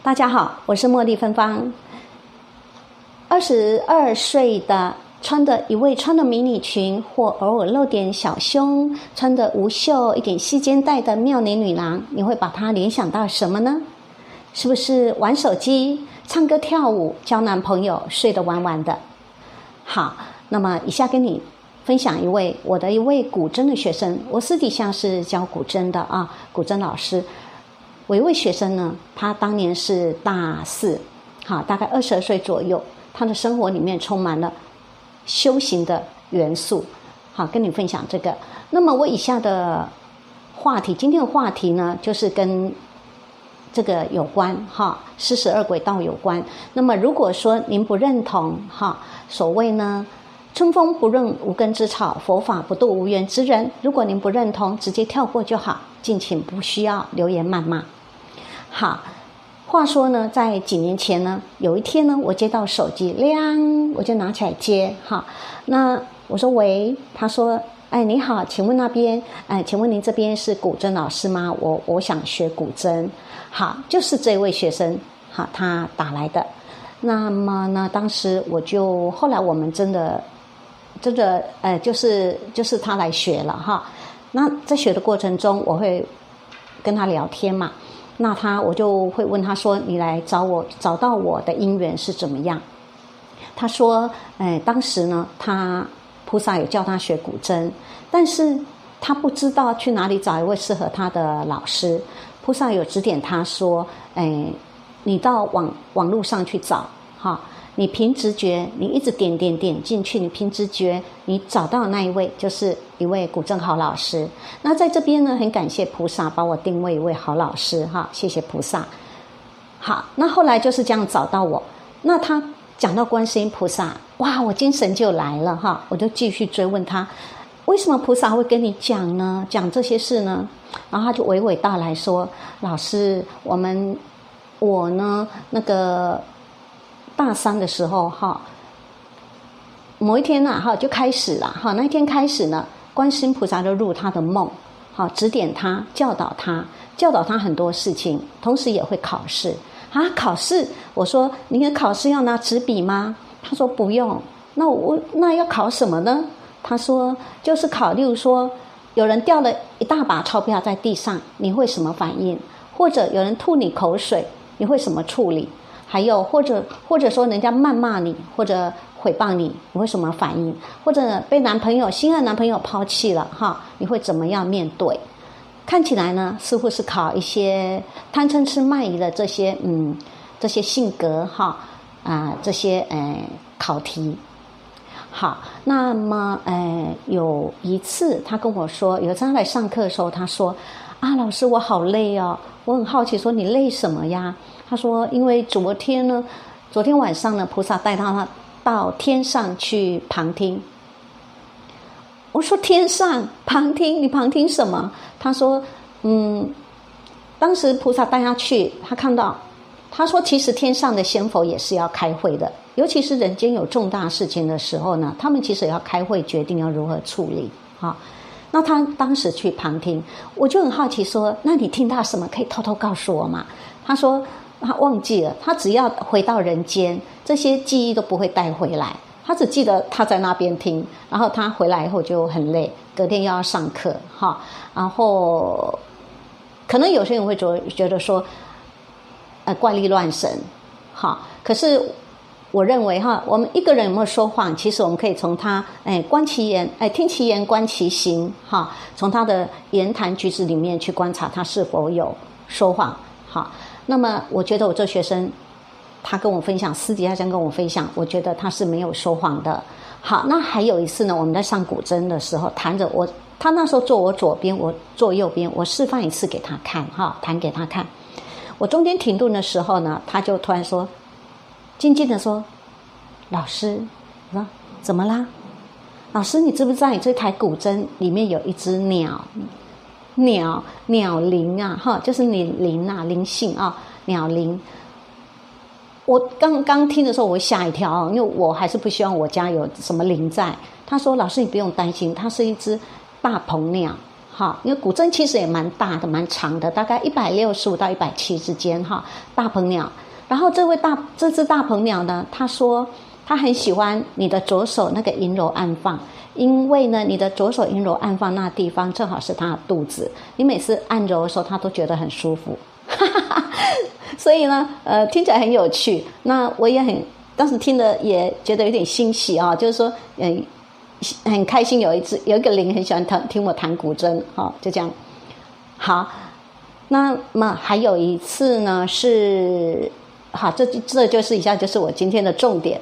大家好，我是茉莉芬芳。二十二岁的穿的一位穿的迷你裙或偶尔露点小胸，穿的无袖一点细肩带的妙龄女郎，你会把她联想到什么呢？是不是玩手机、唱歌、跳舞、交男朋友、睡得晚晚的？好，那么以下跟你分享一位我的一位古筝的学生，我私底下是教古筝的啊，古筝老师。我一位学生呢，他当年是大四，好，大概二十二岁左右，他的生活里面充满了修行的元素，好，跟你分享这个。那么我以下的话题，今天的话题呢，就是跟这个有关，哈，四十二轨道有关。那么如果说您不认同，哈，所谓呢，春风不润无根之草，佛法不度无缘之人。如果您不认同，直接跳过就好，敬请不需要留言谩骂。好，话说呢，在几年前呢，有一天呢，我接到手机，亮，我就拿起来接。哈，那我说喂，他说，哎，你好，请问那边，哎，请问您这边是古筝老师吗？我我想学古筝。好，就是这位学生，好，他打来的。那么呢，当时我就后来我们真的，真的，呃，就是就是他来学了哈。那在学的过程中，我会跟他聊天嘛。那他我就会问他说：“你来找我，找到我的姻缘是怎么样？”他说：“哎，当时呢，他菩萨有教他学古筝，但是他不知道去哪里找一位适合他的老师。菩萨有指点他说：‘哎，你到网网络上去找，哈。’”你凭直觉，你一直点点点进去，你凭直觉，你找到那一位就是一位古正好老师。那在这边呢，很感谢菩萨把我定位一位好老师哈，谢谢菩萨。好，那后来就是这样找到我。那他讲到观世音菩萨，哇，我精神就来了哈，我就继续追问他，为什么菩萨会跟你讲呢？讲这些事呢？然后他就娓娓道来说，老师，我们我呢那个。大三的时候，哈，某一天呐，哈，就开始了，哈，那天开始呢，观世音菩萨就入他的梦，好，指点他，教导他，教导他很多事情，同时也会考试啊，考试。我说，你的考试要拿纸笔吗？他说不用。那我那要考什么呢？他说就是考，例如说，有人掉了一大把钞票在地上，你会什么反应？或者有人吐你口水，你会什么处理？还有，或者或者说人家谩骂你，或者诽谤你，你会什么反应？或者被男朋友心爱男朋友抛弃了，哈，你会怎么样面对？看起来呢，似乎是考一些贪嗔痴慢疑的这些，嗯，这些性格，哈，啊，这些，呃，考题。好，那么，呃，有一次他跟我说，有一次他来上课的时候，他说：“啊，老师，我好累哦。”我很好奇，说你累什么呀？他说：“因为昨天呢，昨天晚上呢，菩萨带他到天上去旁听。”我说：“天上旁听，你旁听什么？”他说：“嗯，当时菩萨带他去，他看到，他说其实天上的仙佛也是要开会的，尤其是人间有重大事情的时候呢，他们其实要开会决定要如何处理。”哈。那他当时去旁听，我就很好奇说：“那你听到什么？可以偷偷告诉我吗？”他说：“他忘记了，他只要回到人间，这些记忆都不会带回来。他只记得他在那边听，然后他回来以后就很累，隔天又要上课，哈。然后可能有些人会觉觉得说，呃，怪力乱神，哈。可是。”我认为哈，我们一个人有没有说谎，其实我们可以从他哎观其言，哎听其言观其行哈，从他的言谈举止里面去观察他是否有说谎。哈，那么我觉得我这学生，他跟我分享私底下这样跟我分享，我觉得他是没有说谎的。好，那还有一次呢，我们在上古筝的时候，弹着我，他那时候坐我左边，我坐右边，我示范一次给他看哈，弹给他看。我中间停顿的时候呢，他就突然说。静静的说：“老师，怎么啦？老师，你知不知道你这台古筝里面有一只鸟？鸟鸟灵啊，哈，就是你灵啊，灵性啊，鸟灵。我刚刚听的时候，我吓一跳啊，因为我还是不希望我家有什么灵在。他说：老师，你不用担心，它是一只大鹏鸟。”哈，因为古筝其实也蛮大的，蛮长的，大概一百六十五到一百七之间哈。大鹏鸟，然后这位大这只大鹏鸟呢，他说他很喜欢你的左手那个阴柔暗放，因为呢，你的左手阴柔按放那地方正好是他的肚子，你每次按揉的时候，他都觉得很舒服。哈哈哈所以呢，呃，听起来很有趣。那我也很当时听的也觉得有点欣喜啊，就是说，嗯。很开心，有一次有一个灵很喜欢弹听我弹古筝，哈，就这样。好，那么还有一次呢，是好，这这就是一下就是我今天的重点。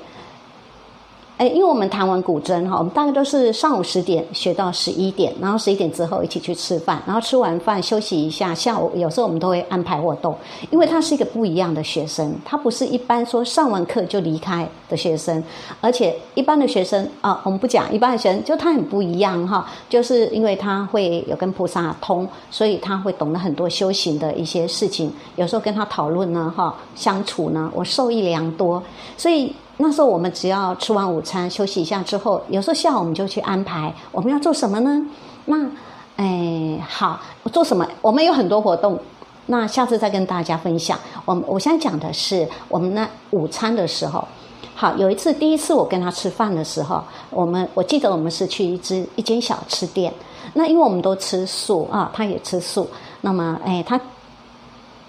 哎，因为我们弹完古筝哈，我们大概都是上午十点学到十一点，然后十一点之后一起去吃饭，然后吃完饭休息一下，下午有时候我们都会安排活动。因为他是一个不一样的学生，他不是一般说上完课就离开的学生，而且一般的学生啊，我们不讲一般的学生，就他很不一样哈，就是因为他会有跟菩萨通，所以他会懂得很多修行的一些事情。有时候跟他讨论呢，哈，相处呢，我受益良多，所以。那时候我们只要吃完午餐休息一下之后，有时候下午我们就去安排我们要做什么呢？那，哎，好，做什么？我们有很多活动，那下次再跟大家分享。我我现在讲的是我们那午餐的时候，好，有一次第一次我跟他吃饭的时候，我们我记得我们是去一只一间小吃店，那因为我们都吃素啊，他也吃素，那么哎，他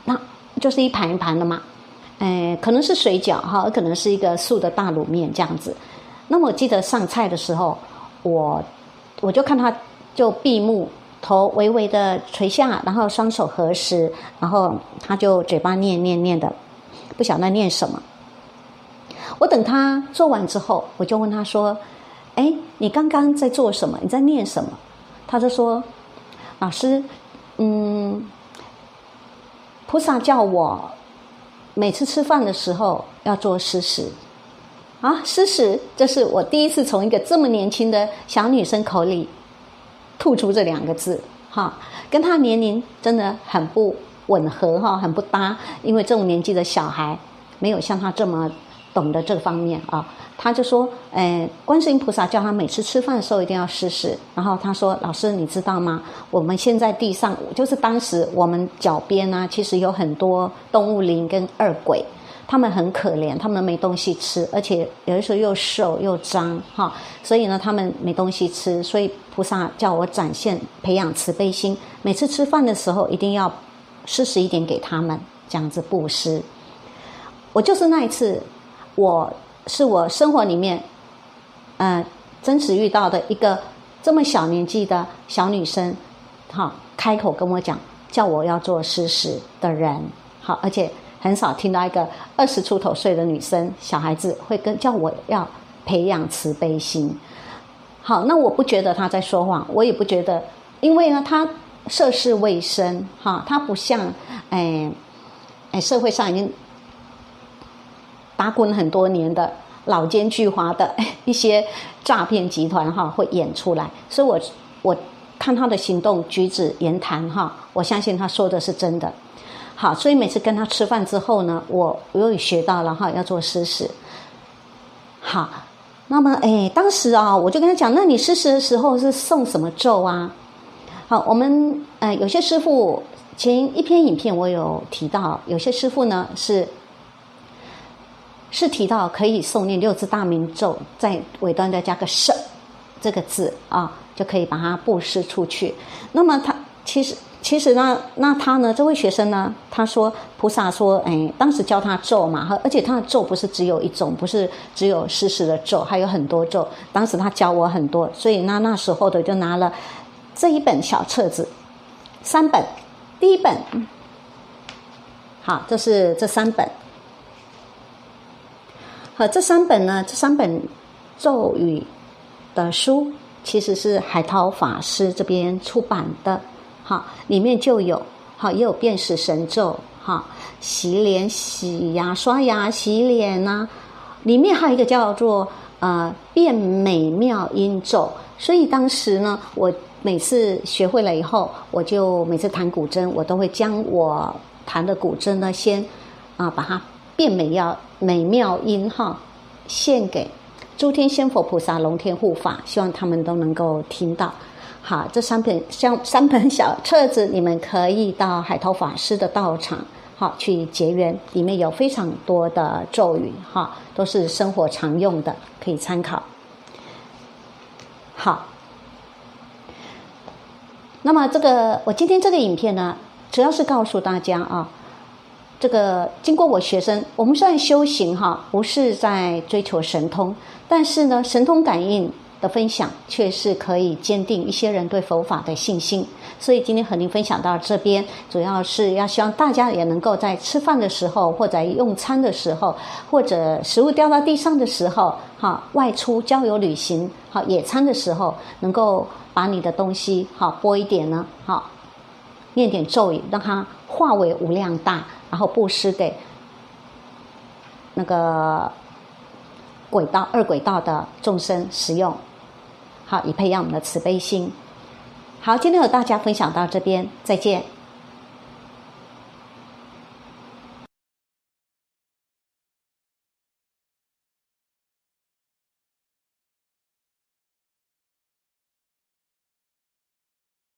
那就是一盘一盘的嘛。哎，可能是水饺哈，可能是一个素的大卤面这样子。那么我记得上菜的时候，我我就看他就闭目，头微微的垂下，然后双手合十，然后他就嘴巴念念念的，不晓得念什么。我等他做完之后，我就问他说：“哎，你刚刚在做什么？你在念什么？”他就说：“老师，嗯，菩萨叫我。”每次吃饭的时候要做施食，啊，施食，这是我第一次从一个这么年轻的小女生口里吐出这两个字，哈，跟她年龄真的很不吻合，哈，很不搭，因为这种年纪的小孩没有像她这么懂得这方面啊。他就说：“诶，观世音菩萨叫他每次吃饭的时候一定要施食。然后他说：‘老师，你知道吗？我们现在地上就是当时我们脚边呢，其实有很多动物灵跟二鬼，他们很可怜，他们没东西吃，而且有的时候又瘦又脏，哈。所以呢，他们没东西吃，所以菩萨叫我展现培养慈悲心，每次吃饭的时候一定要施食一点给他们，这样子布施。我就是那一次，我。”是我生活里面，嗯，真实遇到的一个这么小年纪的小女生，哈，开口跟我讲，叫我要做施食的人，好，而且很少听到一个二十出头岁的女生、小孩子会跟叫我要培养慈悲心。好，那我不觉得她在说谎，我也不觉得，因为呢，她涉世未深，哈，她不像，哎，哎，社会上已经。打滚很多年的老奸巨猾的 一些诈骗集团哈，会演出来，所以我我看他的行动举止言谈哈，我相信他说的是真的。好，所以每次跟他吃饭之后呢，我我也学到了哈，要做施食。好，那么哎，当时啊，我就跟他讲，那你施食的时候是送什么咒啊？好，我们呃有些师傅前一篇影片我有提到，有些师傅呢是。是提到可以诵念六字大明咒，在尾端再加个“圣”这个字啊，就可以把它布施出去。那么他其实其实呢，那他呢，这位学生呢，他说菩萨说，哎，当时教他咒嘛，而且他的咒不是只有一种，不是只有施食的咒，还有很多咒。当时他教我很多，所以那那时候的就拿了这一本小册子，三本，第一本，好，这是这三本。好，这三本呢，这三本咒语的书，其实是海涛法师这边出版的。好，里面就有，好也有辨识神咒，哈，洗脸、洗牙、刷牙、洗脸呐。里面还有一个叫做呃变美妙音咒。所以当时呢，我每次学会了以后，我就每次弹古筝，我都会将我弹的古筝呢，先啊把它变美要。美妙音哈，献给诸天仙佛菩萨、龙天护法，希望他们都能够听到。好，这三本像三本小册子，你们可以到海涛法师的道场，好去结缘，里面有非常多的咒语，哈，都是生活常用的，可以参考。好，那么这个我今天这个影片呢，主要是告诉大家啊，这个经过我学生，我们虽然修行哈，不是在追求神通，但是呢，神通感应。的分享却是可以坚定一些人对佛法的信心，所以今天和您分享到这边，主要是要希望大家也能够在吃饭的时候，或者用餐的时候，或者食物掉到地上的时候，哈，外出郊游旅行，好野餐的时候，能够把你的东西好拨一点呢，好念点咒语，让它化为无量大，然后布施给那个轨道二轨道的众生使用。好，以培养我们的慈悲心。好，今天和大家分享到这边，再见。